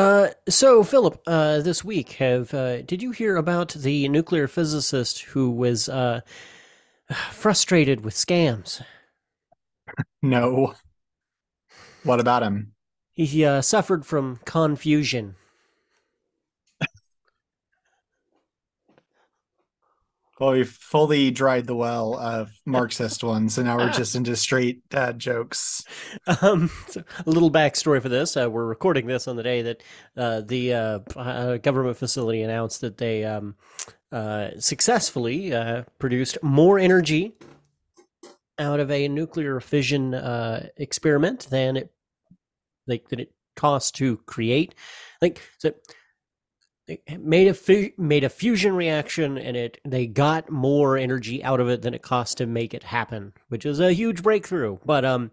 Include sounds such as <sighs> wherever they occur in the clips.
Uh, so Philip, uh, this week, have uh, did you hear about the nuclear physicist who was uh, frustrated with scams? No. What about him? He uh, suffered from confusion. Well, we've fully dried the well of <laughs> Marxist ones, and now we're just into straight dad jokes. Um, so a little backstory for this: uh, we're recording this on the day that uh, the uh, uh government facility announced that they um, uh, successfully uh, produced more energy out of a nuclear fission experiment than it like that it cost to create. Like so made a made a fusion reaction and it they got more energy out of it than it cost to make it happen which is a huge breakthrough. But um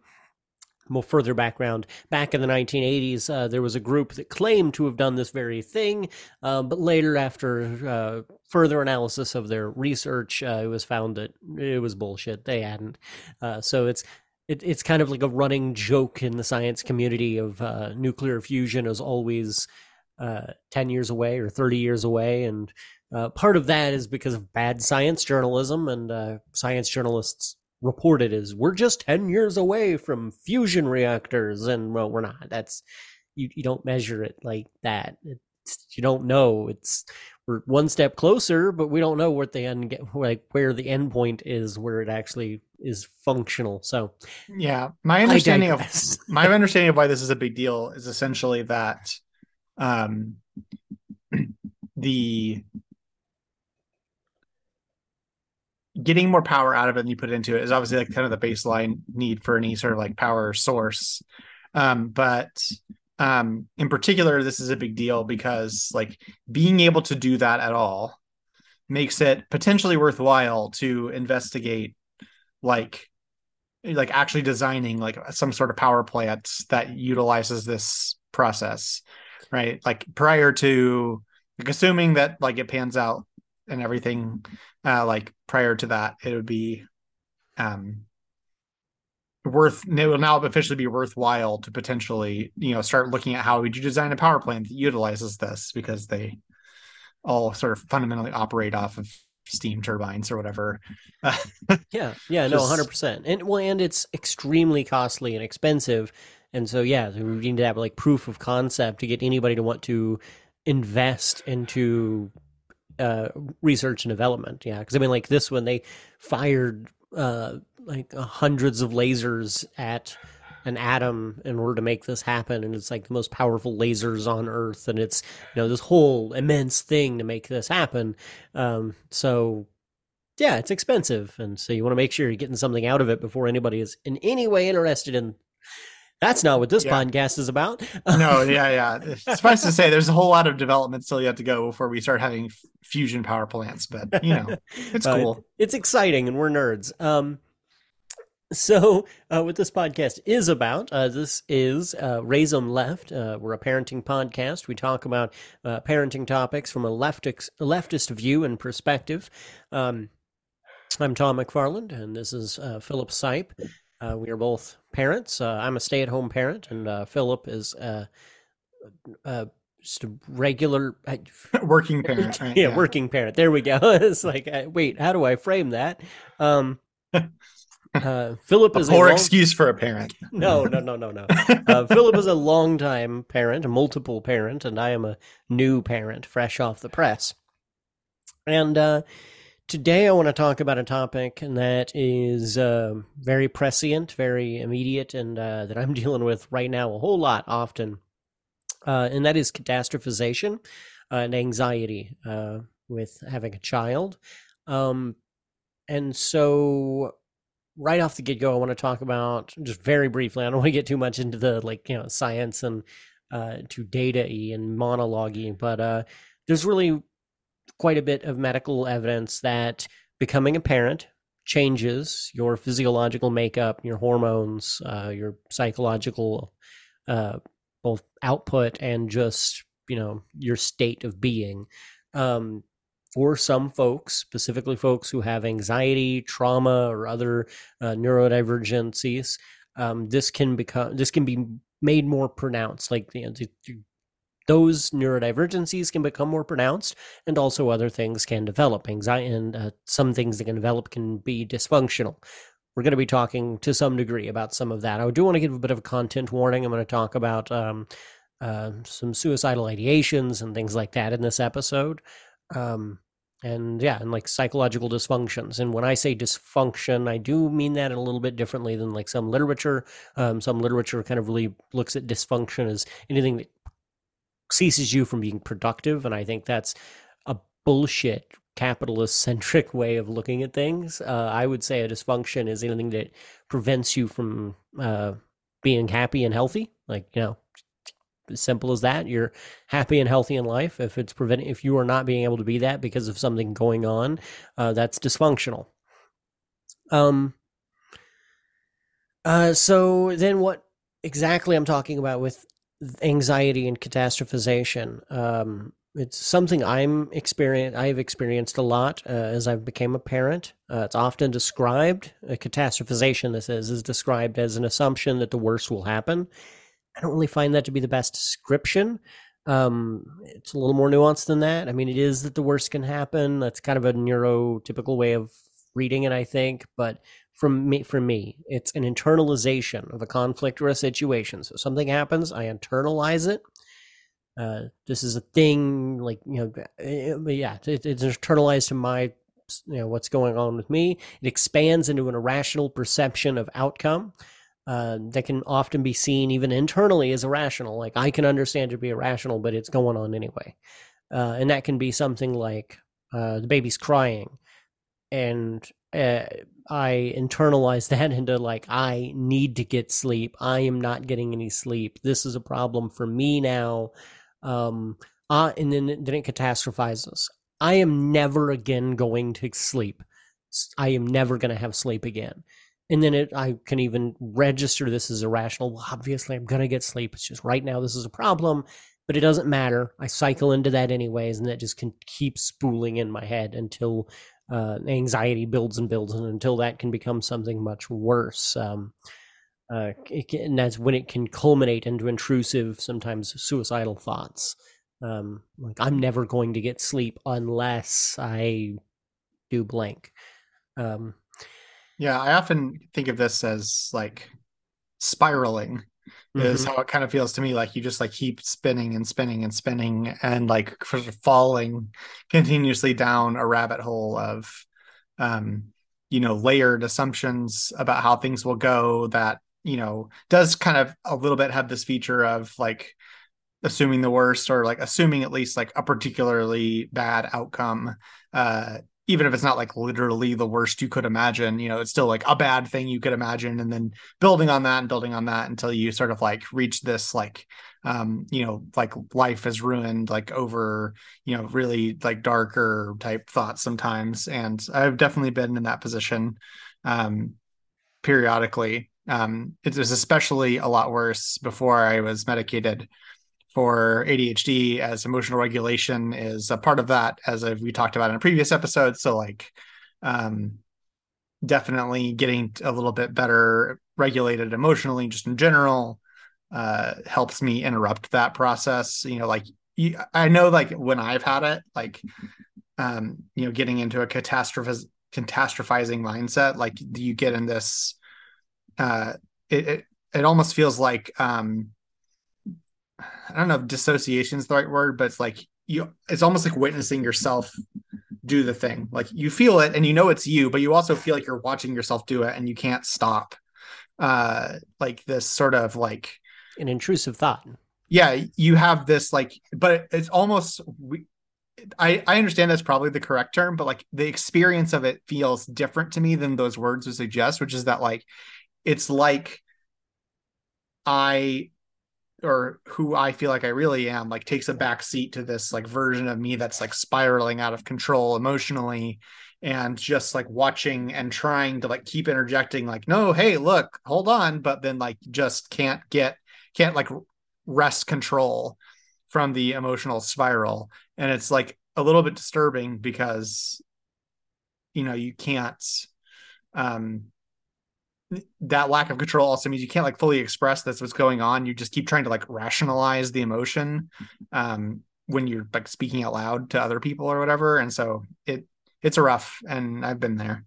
more further background back in the 1980s uh, there was a group that claimed to have done this very thing uh, but later after uh, further analysis of their research uh, it was found that it was bullshit. They hadn't. Uh, so it's it, it's kind of like a running joke in the science community of uh, nuclear fusion is always uh, 10 years away or 30 years away. And uh, part of that is because of bad science journalism, and uh, science journalists report it as we're just 10 years away from fusion reactors. And well, we're not. That's you, you don't measure it like that. It's, you don't know. It's we're one step closer, but we don't know what the end get, like where the end point is, where it actually is functional. So, yeah, my understanding of my <laughs> understanding of why this is a big deal is essentially that um, the getting more power out of it than you put into it is obviously like kind of the baseline need for any sort of like power source. Um, but um, in particular, this is a big deal because like being able to do that at all makes it potentially worthwhile to investigate like like actually designing like some sort of power plant that utilizes this process right? Like prior to like assuming that like it pans out and everything, uh, like prior to that, it would be um worth it will now officially be worthwhile to potentially you know start looking at how would you design a power plant that utilizes this because they all sort of fundamentally operate off of steam turbines or whatever <laughs> yeah yeah no 100% and well and it's extremely costly and expensive and so, yeah, we need to have like proof of concept to get anybody to want to invest into uh, research and development. Yeah, because I mean, like this one, they fired uh, like hundreds of lasers at an atom in order to make this happen, and it's like the most powerful lasers on Earth, and it's you know this whole immense thing to make this happen. Um, so yeah, it's expensive, and so you want to make sure you're getting something out of it before anybody is in any way interested in that's not what this yeah. podcast is about. no, <laughs> yeah, yeah. Suffice to say, there's a whole lot of development still yet to go before we start having f- fusion power plants. But you know, <laughs> it's uh, cool. It's exciting, and we're nerds. Um, so uh, what this podcast is about uh, this is uh, raise them left uh, we're a parenting podcast we talk about uh, parenting topics from a leftist, leftist view and perspective um, i'm tom mcfarland and this is uh, philip sipe uh, we are both parents. Uh, I'm a stay at home parent, and uh, Philip is uh, uh, just a regular <laughs> working parent. Right? <laughs> yeah, yeah, working parent. There we go. <laughs> it's like, wait, how do I frame that? Um, uh, Philip is a poor a long... excuse for a parent. no, no, no, no, no. Uh, Philip is a longtime parent, a multiple parent, and I am a new parent, fresh off the press. And uh, Today, I want to talk about a topic that is uh, very prescient, very immediate, and uh, that I'm <laughs> dealing with right now a whole lot often. Uh, and that is catastrophization and anxiety uh, with having a child. Um, and so, right off the get go, I want to talk about just very briefly. I don't want to get too much into the like, you know, science and uh, to data and monologue but uh, there's really quite a bit of medical evidence that becoming a parent changes your physiological makeup, your hormones, uh, your psychological uh, both output and just you know your state of being. Um, for some folks, specifically folks who have anxiety, trauma, or other uh, neurodivergencies, um, this can become this can be made more pronounced. Like you know, those neurodivergencies can become more pronounced, and also other things can develop. Anxiety and uh, some things that can develop can be dysfunctional. We're going to be talking to some degree about some of that. I do want to give a bit of a content warning. I'm going to talk about um, uh, some suicidal ideations and things like that in this episode. Um, and yeah, and like psychological dysfunctions. And when I say dysfunction, I do mean that a little bit differently than like some literature. Um, some literature kind of really looks at dysfunction as anything that ceases you from being productive. And I think that's a bullshit capitalist centric <laughs> way of looking at things. Uh, I would say a dysfunction is anything that prevents you from uh, being happy and healthy. Like, you know, as simple as that. You're happy and healthy in life. If it's preventing, if you are not being able to be that because of something going on, uh, that's dysfunctional. Um. Uh. So then, what exactly I'm talking about with anxiety and catastrophization? Um. It's something I'm experience. I've experienced a lot uh, as I've became a parent. Uh, it's often described a catastrophization. This is is described as an assumption that the worst will happen I don't really find that to be the best description. Um, it's a little more nuanced than that. I mean, it is that the worst can happen. That's kind of a neurotypical way of reading it, I think. But from me, for me, it's an internalization of a conflict or a situation. So something happens, I internalize it. Uh, this is a thing, like you know, eh, yeah, it, it's internalized to my, you know, what's going on with me. It expands into an irrational perception of outcome uh, that can often be seen even internally as irrational. Like I can understand to be irrational, but it's going on anyway. Uh, and that can be something like uh, the baby's crying, and uh, I internalize <laughs> that into like I need to get sleep. I am not getting any sleep. This is a problem for me now. Um, uh, and then then it catastrophizes. I am never again going to sleep. I am never going to have sleep again and then it, I can even register this as irrational. Well, obviously, I'm going to get sleep. It's just right now, this is a problem, but it doesn't matter. I cycle into that anyways, and that just can keep spooling in my head until uh, anxiety builds and builds, and until that can become something much worse. Um, uh, can, and that's when it can culminate into intrusive, sometimes suicidal thoughts. Um, like I'm never going to get sleep unless I do blank. Um, yeah, I often think of this as like spiraling mm-hmm. is how it kind of feels to me like you just like keep spinning and spinning and spinning and like falling continuously down a rabbit hole of um you know layered assumptions about how things will go that you know does kind of a little bit have this feature of like assuming the worst or like assuming at least like a particularly bad outcome uh even if it's not like literally the worst you could imagine, you know, it's still like a bad thing you could imagine. And then building on that and building on that until you sort of like reach this like, um, you know, like life is ruined, like over, you know, really like darker type thoughts sometimes. And I've definitely been in that position um, periodically. Um, it was especially a lot worse before I was medicated for ADHD as emotional regulation is a part of that, as we talked about in a previous episode. So, like, um, definitely getting a little bit better regulated emotionally, just in general, uh, helps me interrupt that process. You know, like, you, I know, like, when I've had it, like, um, you know, getting into a catastrophiz- catastrophizing mindset, like, you get in this, uh, it, it, it almost feels like, um, I don't know if dissociation is the right word, but it's like you it's almost like witnessing yourself do the thing. Like you feel it and you know it's you, but you also feel like you're watching yourself do it and you can't stop. Uh like this sort of like an intrusive thought. Yeah, you have this like but it's almost we I, I understand that's probably the correct term, but like the experience of it feels different to me than those words would suggest, which is that like it's like I or who I feel like I really am, like takes a back seat to this like version of me that's like spiraling out of control emotionally and just like watching and trying to like keep interjecting like no hey look hold on but then like just can't get can't like wrest control from the emotional spiral. And it's like a little bit disturbing because you know you can't um that lack of control also means you can't like fully express that's what's going on you just keep trying to like rationalize the emotion um when you're like speaking out loud to other people or whatever and so it it's a rough and i've been there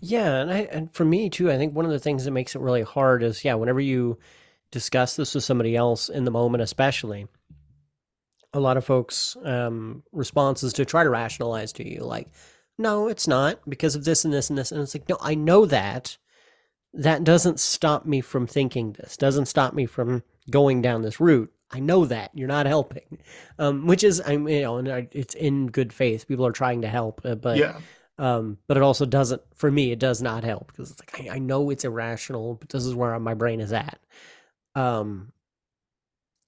Yeah, and I and for me too, I think one of the things that makes it really hard is yeah, whenever you discuss this with somebody else in the moment, especially, a lot of folks' um, responses to try to rationalize to you, like, no, it's not because of this and this and this, and it's like, no, I know that. That doesn't stop me from thinking this. Doesn't stop me from going down this route. I know that you're not helping, um, which is, I'm, you know, and it's in good faith. People are trying to help, uh, but yeah um, but it also doesn't, for me, it does not help because it's like, I, I know it's irrational, but this is where my brain is at. Um,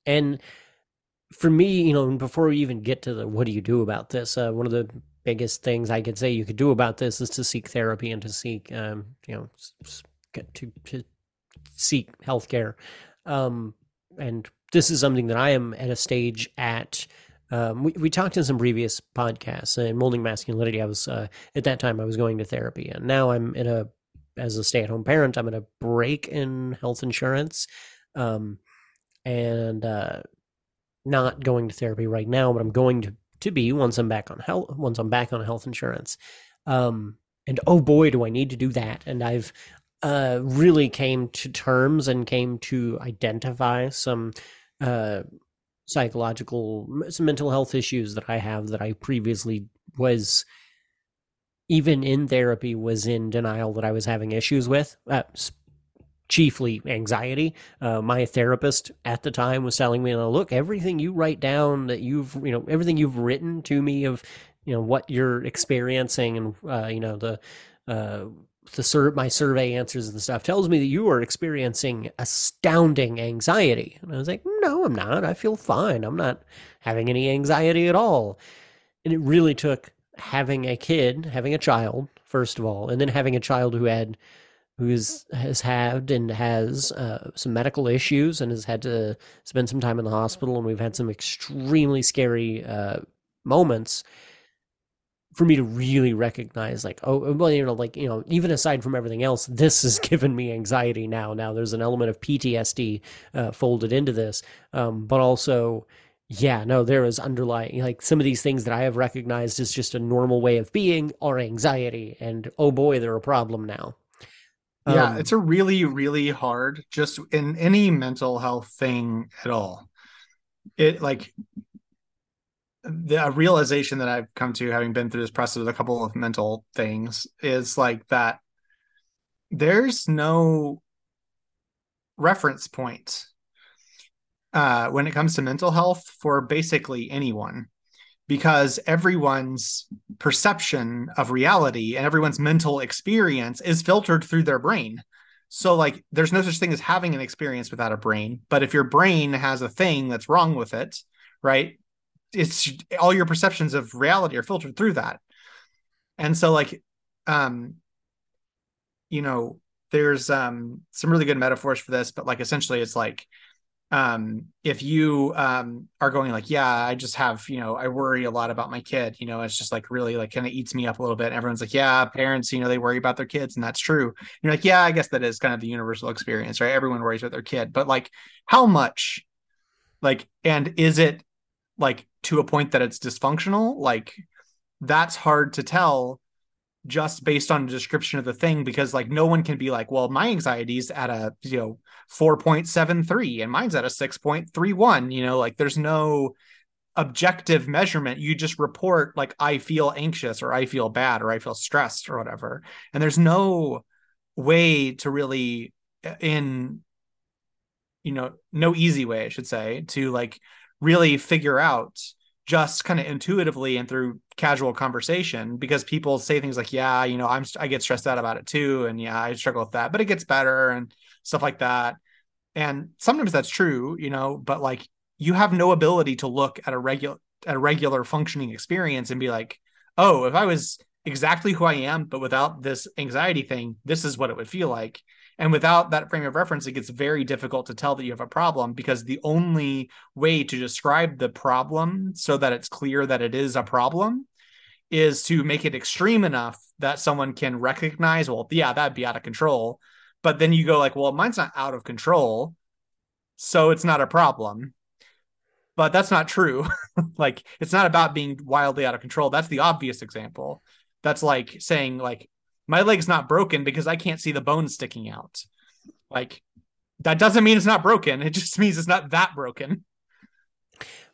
and for me, you know, before we even get to the what do you do about this, uh, one of the biggest things I could say you could do about this is to seek therapy and to seek, um, you know, s- s- get to, to seek healthcare. Um, and this is something that I am at a stage at. Um, we, we talked in some previous podcasts uh, in molding masculinity. I was uh, at that time I was going to therapy, and now I'm in a as a stay at home parent. I'm in a break in health insurance, um, and uh, not going to therapy right now, but I'm going to to be once I'm back on health once I'm back on health insurance. Um, and oh boy, do I need to do that! And I've uh, really came to terms and came to identify some uh, psychological, some mental health issues that I have that I previously was even in therapy was in denial that I was having issues with. Uh, chiefly anxiety. Uh, my therapist at the time was telling me, "Look, everything you write down that you've, you know, everything you've written to me of, you know, what you're experiencing, and uh, you know the." The sur- my survey answers and stuff tells me that you are experiencing astounding anxiety. And I was like, no, I'm not. I feel fine. I'm not having any anxiety at all. And it really took having a kid, having a child, first of all, and then having a child who had who is, has had and has uh, some medical issues and has had to spend some time in the hospital, and we've had some extremely scary uh, moments for me to really recognize like oh well you know like you know even aside from everything else this has <laughs> given me anxiety now. Now there's an element of ptsd uh, folded into this. Um, but also yeah no there is underlying like some of these things that i have recognized as just a normal way of being are anxiety and oh boy they're a problem now. Yeah Um, it's a really really hard just in any mental health thing at all. It like the realization that I've come to having been through this process with a couple of mental things is like that there's no reference point uh, when it comes to mental health for basically anyone because everyone's perception of reality and everyone's mental experience is filtered through their brain. So, like, there's no such thing as having an experience without a brain. But if your brain has a thing that's wrong with it, right, it's all your perceptions of reality are filtered through that. And so, like, um, you know, there's um some really good metaphors for this, but like essentially it's like um if you um are going like yeah i just have you know i worry a lot about my kid you know it's just like really like kind of eats me up a little bit and everyone's like yeah parents you know they worry about their kids and that's true. You're like yeah i guess that is kind of the universal experience right? Everyone worries about their kid. But like how much like and is it like to a point that it's dysfunctional like that's hard to tell just based on the description of the thing because like no one can be like well my anxiety's at a you know 4.73 and mine's at a 6.31 you know like there's no objective measurement. You just report like i feel anxious or i feel bad or i feel stressed or whatever. And there's no way to really uh, in you know no easy way i should say to like really figure out just kind of intuitively and through casual conversation because people say things like yeah you know i'm i get stressed out about it too and yeah i struggle with that but it gets better and stuff like that. And sometimes that's true you know but like you have no ability to look at a regular at a regular functioning experience and be like oh if i was exactly who i am but without this anxiety thing this is what it would feel like and without that frame of reference, it gets very difficult to tell that you have a problem because the only way to describe the problem so that it's clear that it is a problem is to make it extreme enough that someone can recognize, well, yeah, that'd be out of control. but then you go like well mine's not out of control so it's not a problem. But that's not true. <laughs> Like it's not about being wildly out of control. That's the obvious example. That's like saying like my leg's not broken because i can't see the bones sticking out like that doesn't mean it's not broken it just <laughs> means it's not that broken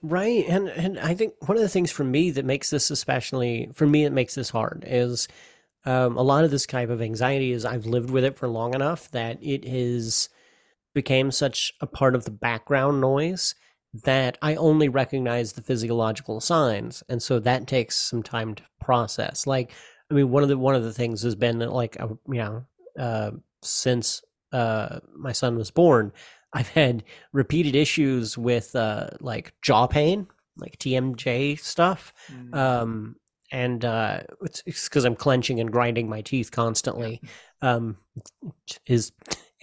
Right. And and I think one of the things for me that makes this especially for me it makes this hard is um, a lot of this type of anxiety is I've lived with it for long enough that it has became such a part of the background noise that I only recognize the physiological signs. And so that takes some time to process. Like I mean one of the one of the things has been like a, you know uh, since uh, my son was born I've had repeated issues with uh, like jaw pain, like TMJ stuff. Mm. Um, and uh, it's because I'm clenching and grinding my teeth constantly. Yeah. Um, is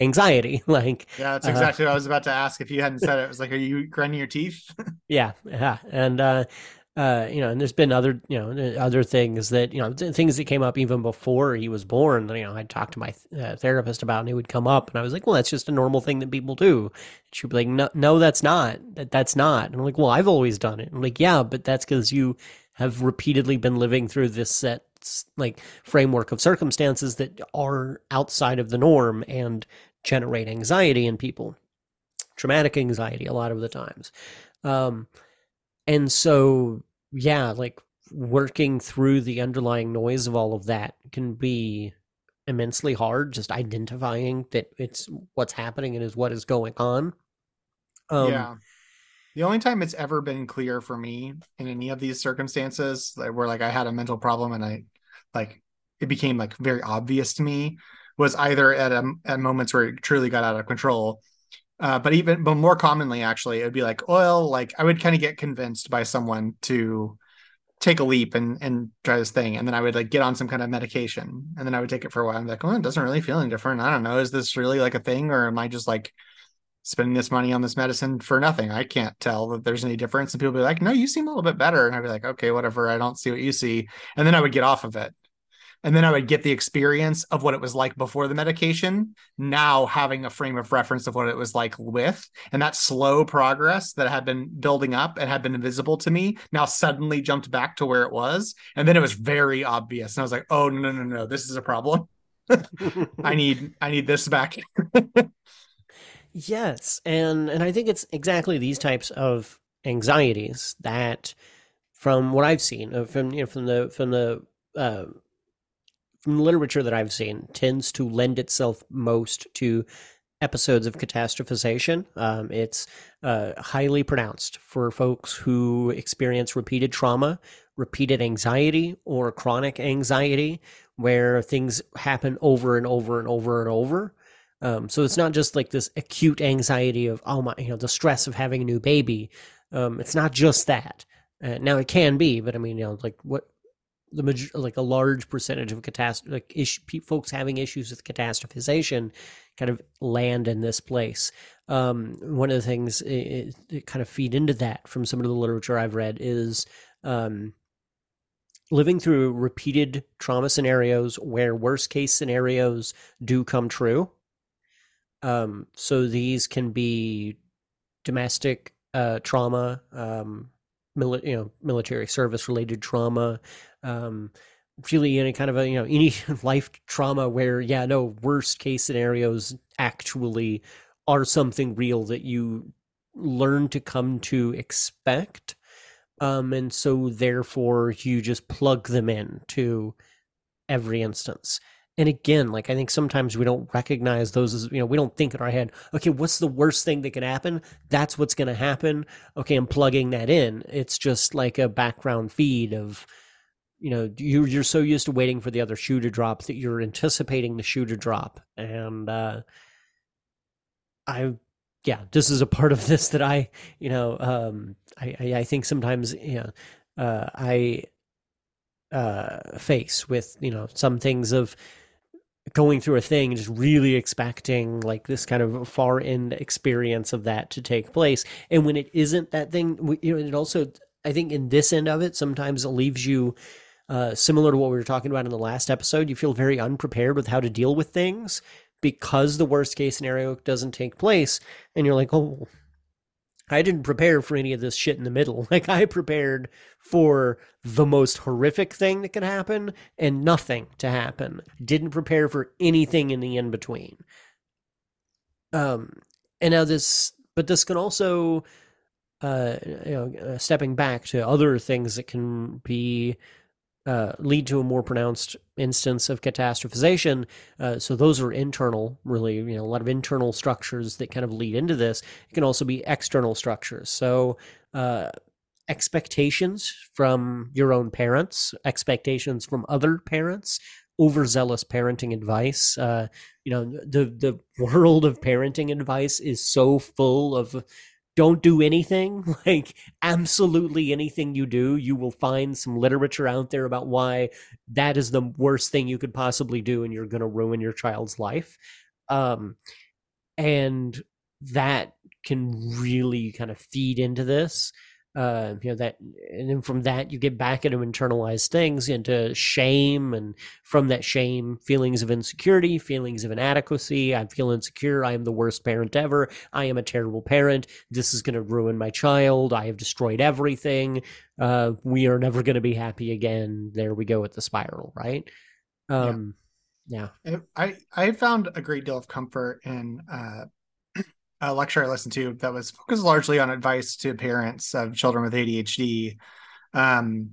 anxiety <laughs> like? Yeah, that's uh, exactly uh, what I was about to ask. If you hadn't said it, it was like, are you grinding your teeth? <laughs> yeah, yeah, and uh, uh, you know, and there's been other, you know, other things that, you know, things that came up even before he was born. You know, I'd talk to my uh, therapist about, and it would come up, and I was like, "Well, that's just a normal thing that people do." she'd be like, "No, no, that's not. That that's not." And I'm like, "Well, I've always done it." I'm like, "Yeah, but that's because you have repeatedly been living through this set like framework of circumstances that are outside of the norm and generate anxiety in people, traumatic anxiety a lot of the times." Um, and so, yeah, like working through the underlying noise of all of that can be immensely hard. Just identifying that it's what's happening and is what is going on. Um, yeah. The only time it's ever been clear for me in any of these circumstances like, where like I had a mental problem and I like it became like very obvious to me was either at a, at moments where it truly got out of control uh, but even but more commonly, actually, it would be like oil. Like I would kind of get convinced by someone to take a leap and and try this thing, and then I would like get on some kind of medication, and then I would take it for a while. I'm like, oh, it doesn't really feel any different. I don't know. Is this really like a thing, or am I just like spending this money on this medicine for nothing? I can't tell that there's any difference. And people be like, no, you seem a little bit better, and I'd be like, okay, whatever. I don't see what you see, and then I would get off of it and then I would get the experience of what it was like before the medication, now having a frame of reference of what it was like with. And that slow progress that had been building up and had been invisible to me now suddenly jumped back to where it was. And then it was very obvious. And I was like, oh, no, no, no, this is a problem. <laughs> I need, I need this back. <laughs> yes. And, and I think it's exactly these types of anxieties that from what I've seen from, you know, from the, from the, uh, from the literature that I've seen, tends to lend itself most to episodes of catastrophization. Um, it's uh, highly pronounced for folks who experience repeated trauma, repeated anxiety, or chronic anxiety, where things happen over and over and over and over. Um, so it's not just like this acute anxiety of oh my, you know, the stress of having a new baby. Um, it's not just that. Uh, now it can be, but I mean, you know, like what the major, like a large percentage of catastrophe, like folks having issues with catastrophization, kind of land in this place. Um, one of the things it, it, kind of feed into that from some of the literature I've read is um, living through repeated trauma scenarios where worst case scenarios do come true. Um, so these can be domestic uh, trauma, um, mili- you know, military service related trauma, um, really any kind of a you know any <laughs> life trauma where yeah no worst case scenarios actually are something real that you learn to come to expect um and so therefore you just plug them in to every instance and again like i think sometimes we don't recognize those as you know we don't think in our head okay what's the worst thing that can happen? That's what's going to happen. Okay i'm plugging that in. It's just like a background feed of you know you you're so used to waiting for the other shoe to drop that you're anticipating the shoe to drop. And uh i yeah this is a part of <laughs> this that i you know um i i, I think sometimes you know uh i uh face with you know some things of going through a thing and just really expecting like this kind of far end experience of that to take place. And when it isn't that thing you know it also i think in this end of it sometimes it leaves you uh, similar to what we were talking about in the last episode, you feel very unprepared with how to deal with things because the worst case scenario doesn't take place. And you're like oh I didn't prepare for any of this shit in the middle. <laughs> Like I prepared for the most horrific thing that could happen and nothing to happen. Didn't prepare for anything in the in between. Um, and now this, but this can also, uh, you know, uh, stepping back to other things that can be uh, lead to a more pronounced instance of catastrophization. Uh, so those are internal, really, you know, a lot of internal structures that kind of lead into this. It can also be external structures. So uh, expectations from your own parents, expectations from other parents, overzealous parenting advice. Uh, you know, the the world of parenting advice is so full of don't do anything <laughs> like absolutely anything you do you will find some literature out there about why that is the worst thing you could possibly do and you're going to ruin your child's life. Um and that can really kind of feed into this uh, you know that and then from that you get back into internalized things into shame and from that shame feelings of insecurity feelings of inadequacy. I feel insecure. I am the worst parent ever. I am a terrible parent. This is going to ruin my child. I have destroyed everything. Uh, we are never going to be happy again. There we go with the spiral right? Um yeah, yeah. i i found a great deal of comfort in uh a lecture I listened to that was focused largely on advice to parents of children with ADHD. Um,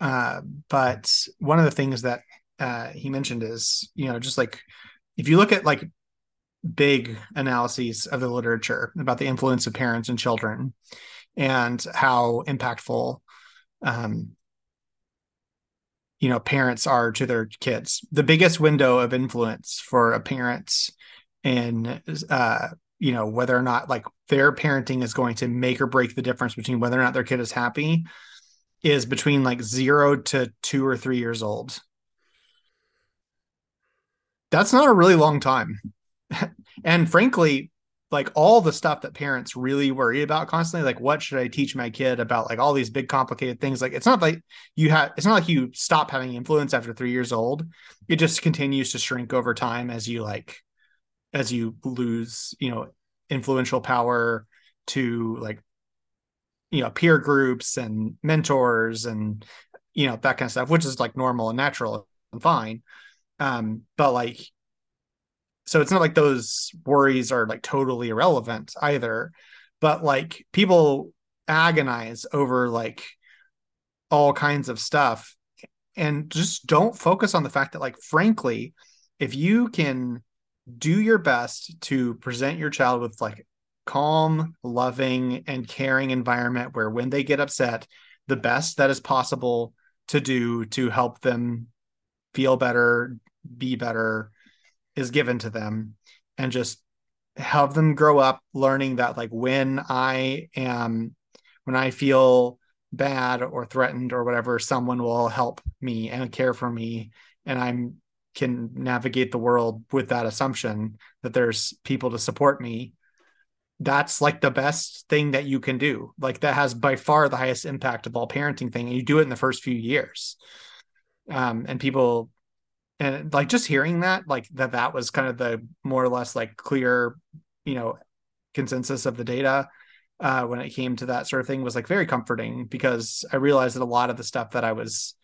uh, but one of the things that uh, he mentioned is, you know, just like if you look at like big analyses of the literature about the influence of parents and children and how impactful um, you know parents are to their kids the biggest window of influence for a parent and uh, you know whether or not like their parenting is going to make or break the difference between whether or not their kid is happy is between like zero to two or three years old. That's not a really long time. <laughs> And frankly like all the stuff that parents really worry about constantly like what should i teach my kid about like all these big complicated things like it's not like you have it's not like you stop having influence after three years old. It just continues to shrink over time as you like as you lose you know influential power to like you know peer groups and mentors and you know that kind of stuff which is like normal and natural and fine. Um but like so it's not like those worries are like totally irrelevant either. But like people agonize over like all kinds of stuff and just don't focus on the fact that like frankly if you can do your best to present your child with like calm, loving, and caring environment where when they get upset, the best that is possible to do to help them feel better, be better is given to them and just help them grow up learning that like when I am when I feel bad or threatened or whatever, someone will help me and care for me and I'm can navigate the world with that assumption that there's people to support me that's like the best thing that you can do. Like that has by far the highest impact of all parenting thing and you do it in the first few years. Um and people and like just hearing that like that that was kind of the more or less like clear you know consensus of the data uh when it came to that sort of thing was like very comforting because i realized that a lot of the stuff that i was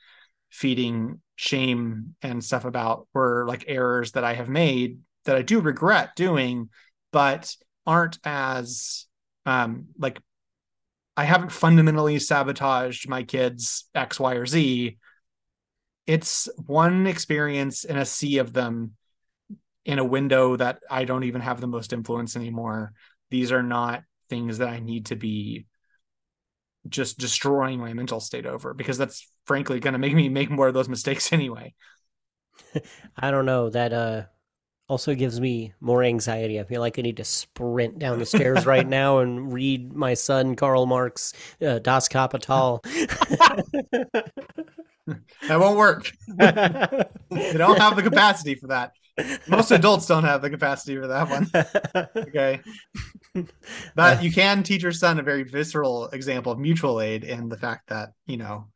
feeding shame and stuff about were like errors that I have made that I do regret doing, but aren't as um like I haven't fundamentally sabotaged my kids X, Y, or Z. It's one experience in a sea of them in a window that I don't even have the most influence anymore. These are not things that I need to be just destroying my mental state over because that's frankly going to make me make more of those mistakes <laughs> anyway. <laughs> I don't know. That uh also gives me more anxiety. I feel like I need to sprint down the stairs right <laughs> now and read my son Karl Marx uh, Das Kapital. that won't work. they don't have the capacity for that. Most adults don't have the capacity for that one. Okay. But you can teach your son a very visceral example of mutual aid and the fact that, you know,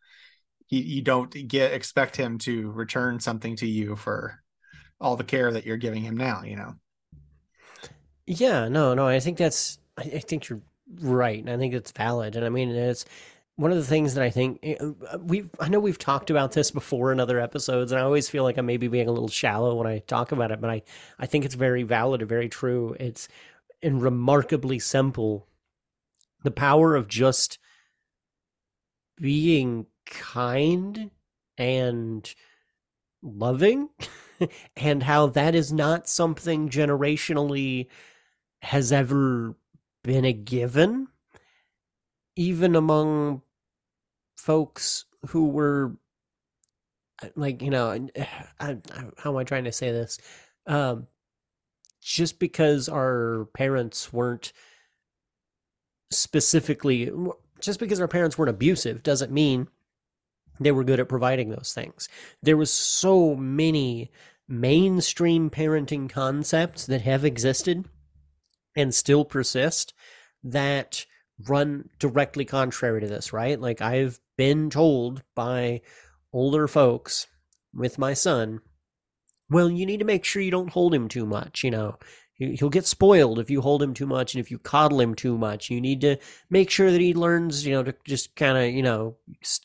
you, you don't get expect him to return something to you for all the care that you're giving him now you know yeah no no i think that's i, think you're right and i think it's valid and i mean it's one of the things that I think eh, uh, we've I know we've talked about this before in other episodes, and I always feel like I'm maybe being a little shallow when I talk about it, but I I think it's very valid and very true. It's and remarkably simple. The power of just being kind and loving, <laughs> and how that is not something generationally has ever been a given even among folks who were uh, like you know <sighs> I, I, how am i trying to say this? Um just because our parents weren't specifically just because our parents weren't abusive doesn't mean they were good at providing those things there was so many mainstream parenting concepts that have existed and still persist that run directly contrary to this, right? Like I've been told by older folks with my son, well, you need to make sure you don't hold him too much, you know. He'll get spoiled if you hold him too much and if you coddle him too much. You need to make sure that he learns, you know, to just kind of, you know,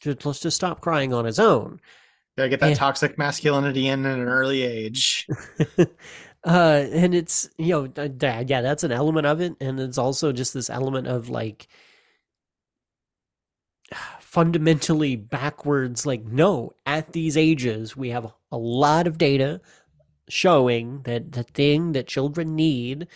to, to stop crying on his own. Gotta get that and, toxic masculinity in at an early age. <laughs> uh, and it's you know, yeah, that's an element of it, and it's also just this element of like <sighs> fundamentally backwards. Like, no, at these ages, we have a lot of data showing that the thing that children need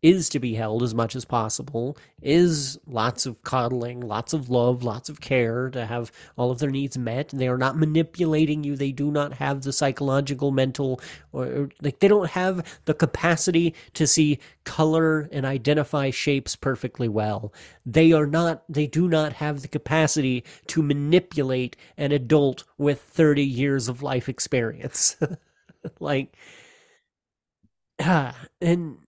is to be held as much as possible, is lots of coddling, lots of love, lots of care to have all of their needs met. They are not manipulating you. They do not have the psychological, mental, or, like they don't have the capacity to see color and identify shapes perfectly well. They are not, they do not have the capacity to manipulate an adult with 30 years of life experience. <laughs> <laughs> like, ah, and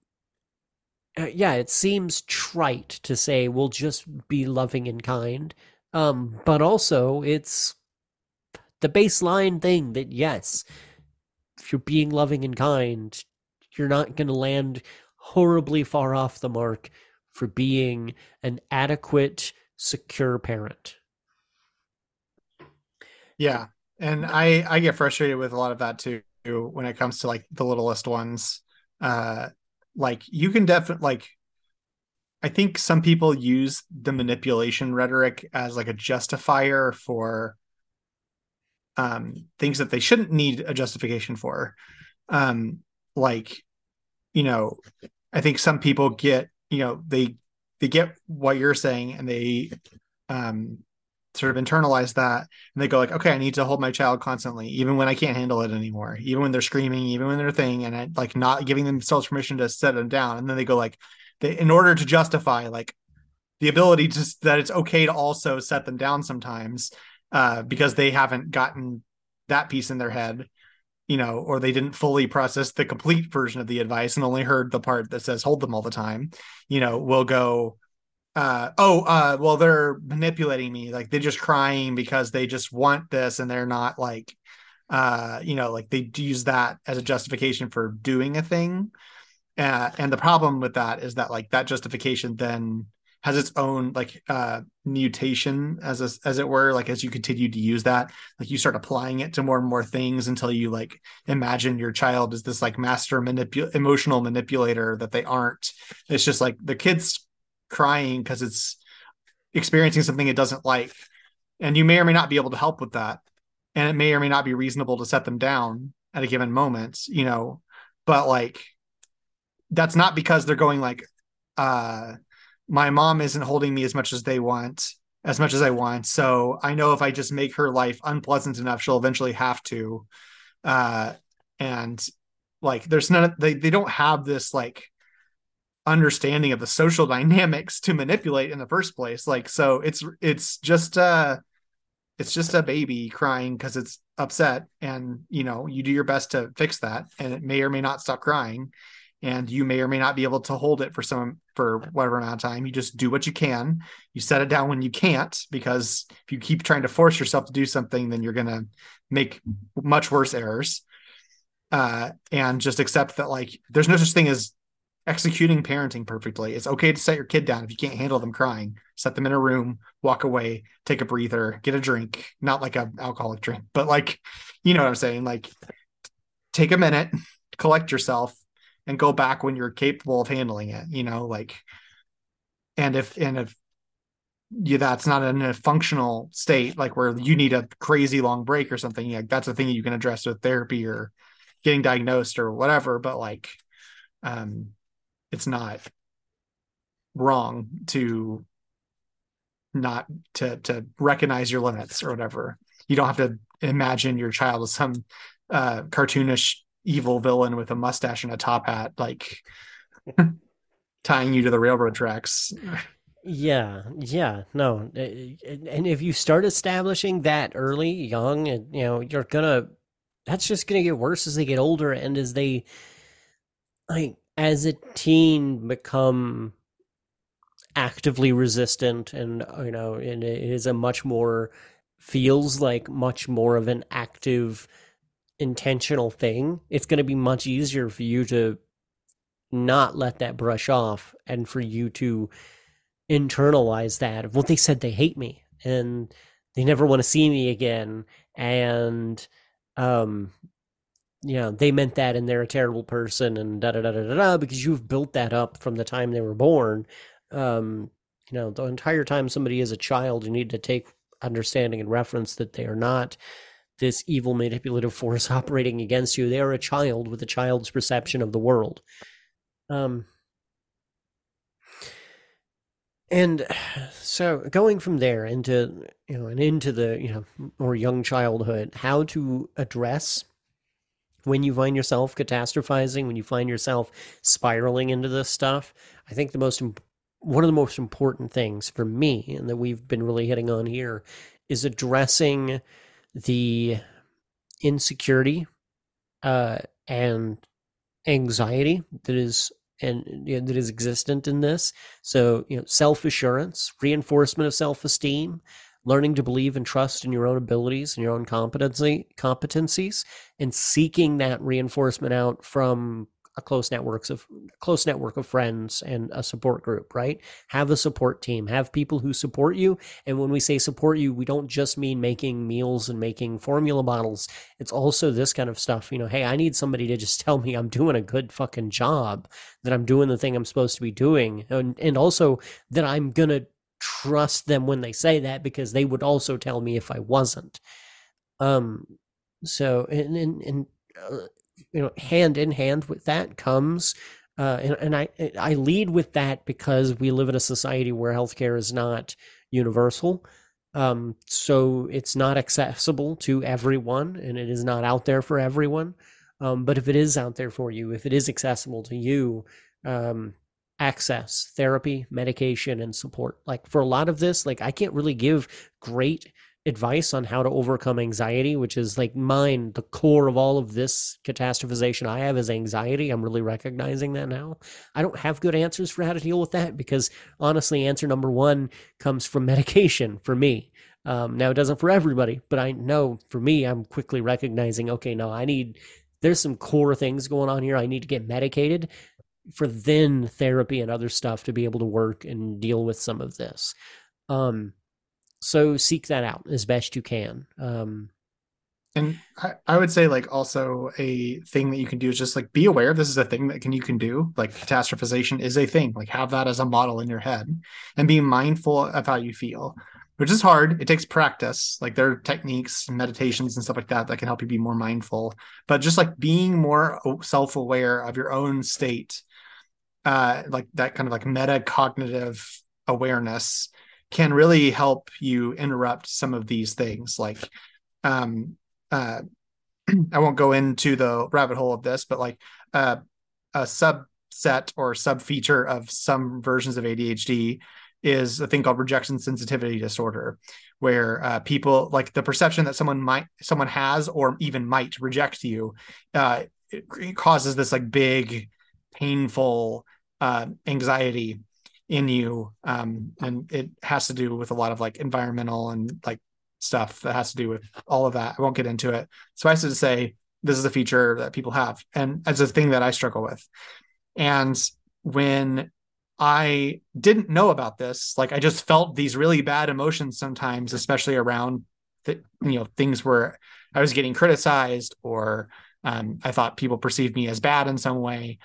uh, yeah, it seems trite to say we'll just be loving and kind. Um, but also it's the baseline thing that yes, if you're being loving and kind, you're not going to land horribly far off the mark for being an adequate, secure parent. Yeah. And I I get frustrated with a lot of that too when it comes to like the littlest ones. Uh like you can definitely like I think some people use the manipulation rhetoric as like a justifier for um, things that they shouldn't need a justification for. Um, like, you know, I think some people get, you know, they they get what you're saying and they um, sort of internalize that and they go like okay i need to hold my child constantly even when i can't handle it anymore even when they're screaming even when they're thing and I, like not giving themselves permission to set them down. And then they go like they, in order to justify like the ability to that it's okay to also set them down sometimes uh, because they haven't gotten that piece in their head you know or they didn't fully process the complete version of the advice and only heard the part that says hold them all the time you know will go uh oh uh well they're manipulating me like they're just crying because they just want this and they're not like uh you know like they use that as a justification for doing a thing. Uh, and the problem with that is that like that justification then has its own like uh mutation as a, as it were like as you continue to use that like you start applying it to more and more things until you like imagine your child is this like master manipul- emotional manipulator that they aren't. It's just like the kids crying because it's experiencing something it doesn't like. And you may or may not be able to help with that. And it may or may not be reasonable to set them down at a given moment, you know, but like that's not because they're going like, uh, my mom isn't holding me as much as they want, as much as I want. So I know if I just make her life unpleasant enough, she'll eventually have to. Uh, and like, there's none, they, they don't have this like understanding of the social <laughs> dynamics to manipulate in the first place. Like so it's it's just uh it's just a baby crying because it's upset and you know you do your best to fix that and it may or may not stop crying. And you may or may not be able to hold it for some for whatever amount of time. You just do what you can. You set it down when you can't because if you keep trying to force yourself to do something then you're going to make much worse errors. Uh, and just accept that like there's no such thing as executing parenting perfectly. It's okay to set your kid down if you can't handle them crying. Set them in a room, walk away, take a breather, get a drink, not like a alcoholic drink, but like you know what I'm saying, like take a minute, collect yourself and go back when you're capable of handling it, you know, like and if and if you that's not in a functional state like where you need a crazy long break or something like that's a thing you can address with therapy or getting diagnosed or whatever but like um it's not wrong to not to to recognize your limits or whatever you don't have to imagine your child as some uh cartoonish evil villain with a mustache and a top hat like <laughs> tying you to the railroad tracks yeah, yeah, no. And if you start establishing that early, young, and you know, you're gonna that's just gonna get worse as they get older and as they like as a teen become actively resistant and you know, and it is a much more feels like much more of an active intentional thing. It's gonna be much easier for you to not let that brush off and for you to internalize that well they said they hate me and they never want to see me again and um you know they meant that and they're a terrible person and da da da da da because you've built that up from the time they were born. Um you know the entire time somebody is a child you need to take understanding and reference that they are not this evil manipulative force <laughs> operating against you. They are a child with a child's perception of the world. Um and <sighs> so going from there into you know and into the you know or young childhood how to address when you find yourself catastrophizing when you find yourself spiraling into this stuff i think the most one of the most important things for me and that we've been really hitting on here is addressing the insecurity uh, and anxiety that is and you know, that is existent in this. So, you know, self assurance, reinforcement of self esteem, learning to believe and trust in your own abilities and your own competency competencies, and seeking that reinforcement out from a close networks of close network of friends and a support group right? Have a support team. Have people who support you. And when we say support you we don't just mean making meals and making formula bottles. It's also this kind of stuff you know hey i need somebody to just <laughs> tell me i'm doing a good fucking job that i'm doing the thing i'm supposed to be doing and and also that i'm to trust them when they say that because they would also tell me if i wasn't um so and and, and uh, you know, hand in hand with that comes, uh, and, and I I lead with that because we live in a society where healthcare is not universal. Um, so it's not accessible to everyone and it is not out there for everyone. Um, but if it is out there for you, if it is accessible to you, um, access therapy, medication, and support. Like for a lot of this, like I can't really give great advice on how to overcome anxiety, which is like mine, the core of all of this catastrophization I have is anxiety. I'm really recognizing that now. I don't have good answers for how to deal with that because honestly, answer number one comes from <laughs> medication for me. Um, now, it doesn't for everybody, but I know for me, I'm quickly recognizing okay, no, I need, there's some core things going on here. I need to get medicated for then therapy and other stuff to be able to work and deal with some of this. Um, so seek that out as best you can. Um, and I, I, would say like also a thing that you can do is just like be aware this is a thing that can you can do. Like catastrophization is a thing. Like have that as a model in your head and be mindful of how you feel which is hard. It takes practice. Like there are techniques and meditations and stuff like that that can help you be more mindful. But just like being more self-aware of your own state uh like that kind of like metacognitive awareness can really help you interrupt some of these things. Like um uh <clears throat> i won't go into the rabbit hole of this but like uh, a subset or sub feature of some versions of adhd is a thing called rejection sensitivity disorder where uh, people like the perception that someone might someone has or even might reject you uh, it, it causes this like big painful uh, anxiety in you um, and it has to do with a lot of like environmental and like stuff that has to do with all of that. I won't get into it. Suffice it to say this is a feature that people have and it's a thing that i struggle with. And when i didn't know about this like i just felt these really bad emotions sometimes especially around the, you know things where i was getting criticized or um, i thought people perceived me as bad in some way.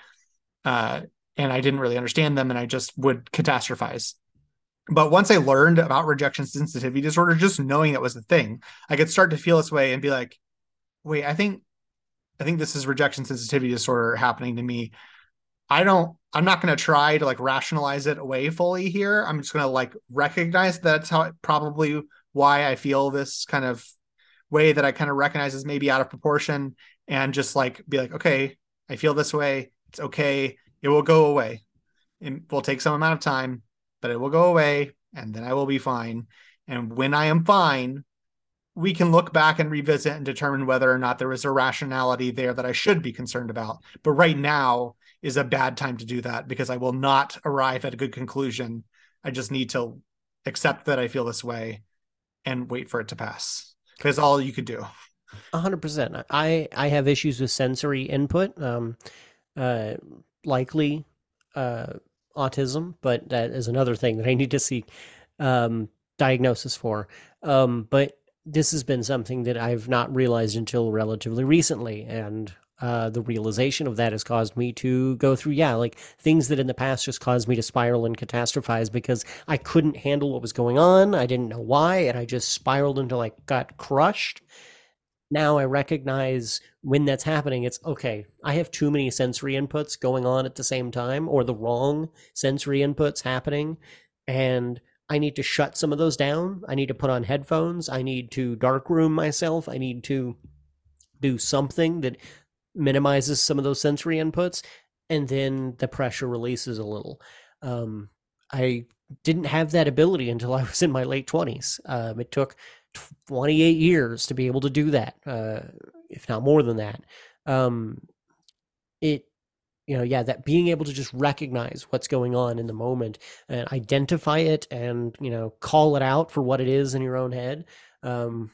Uh, and i didn't really understand them and i just would catastrophize but once I learned about rejection sensitivity disorder, just knowing that was the thing, I could start to feel this way and be like, wait, I think I think this is rejection sensitivity disorder happening to me. I don't I'm not going to try to like rationalize it away fully here. I'm just going to like recognize that's how it probably why I feel this kind of way that I kind of recognize is maybe out of proportion and just like be like, okay, I feel this way. It's okay. It will go away. It will take some amount of time but it will go away and then I will be fine. And when I am fine, we can look back and revisit and determine whether or not there was a rationality there that I should be concerned about. But right now is a bad time to do that because I will not arrive at a good conclusion. I just need to accept that I feel this way and wait for it to pass. Because all you could do. A hundred percent. I I have issues with sensory input. Um, uh, likely, uh, autism, but that is another thing that I need to seek um, diagnosis for. Um, but this has been something that I've not realized until relatively recently, and uh, the realization of that has caused me to go through, yeah, like things that in the past just caused me to spiral and catastrophize because I couldn't handle what was going on. I didn't know why, and I just spiraled until I got crushed now I recognize when that's happening, it's okay, I have too many sensory inputs going on at the same time, or the wrong sensory inputs happening. And I need to shut some of those down. I need to put on headphones. I need to darkroom myself. I need to do something that minimizes some of those sensory inputs. And then the pressure releases a little. Um, I didn't have that ability until I was in my late 20s. Um, it took 28 years to be able to do that, uh, if not more than that. Um, it, you know, yeah, that being able to just recognize what's going on in the moment and identify it and, you know, call it out for what it is in your own head um,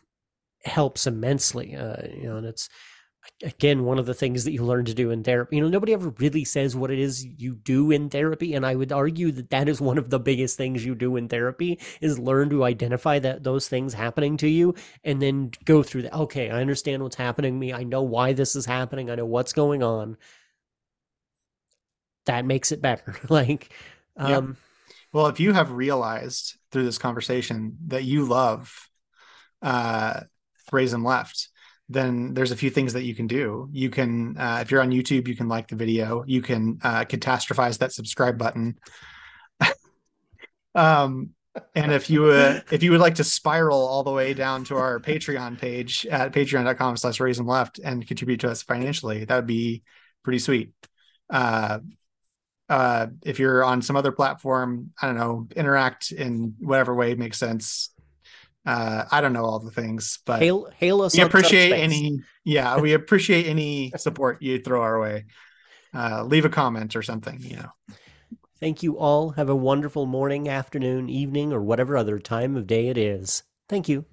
helps immensely. Uh, you know, and it's, again one of the things that you learn to do in therapy you know nobody ever really says what it is you do in therapy and i would argue that that is one of the biggest things you do in therapy is learn to identify that those things happening to you and then go through that. Okay i understand what's happening to me. I know why this is happening. I know what's going on. That makes it better. <laughs> Like um well if you have realized through this conversation that you love uh raise them left then there's a few things that you can do. You can, uh, if you're on YouTube, you can like the video. You can uh, catastrophize that subscribe button. <laughs> um, and if you uh, if you would like to spiral all the way down to our Patreon page at patreon.com slash raise them left and contribute to us financially, that would be pretty sweet. Uh, uh, if you're on some other platform, I don't know, interact in whatever way makes sense uh i don't know all the things but hail, hail us we appreciate any yeah we appreciate any support you throw our way. Uh leave a comment or something you know. Thank you all. Have a wonderful morning afternoon evening or whatever other time of day it is. Thank you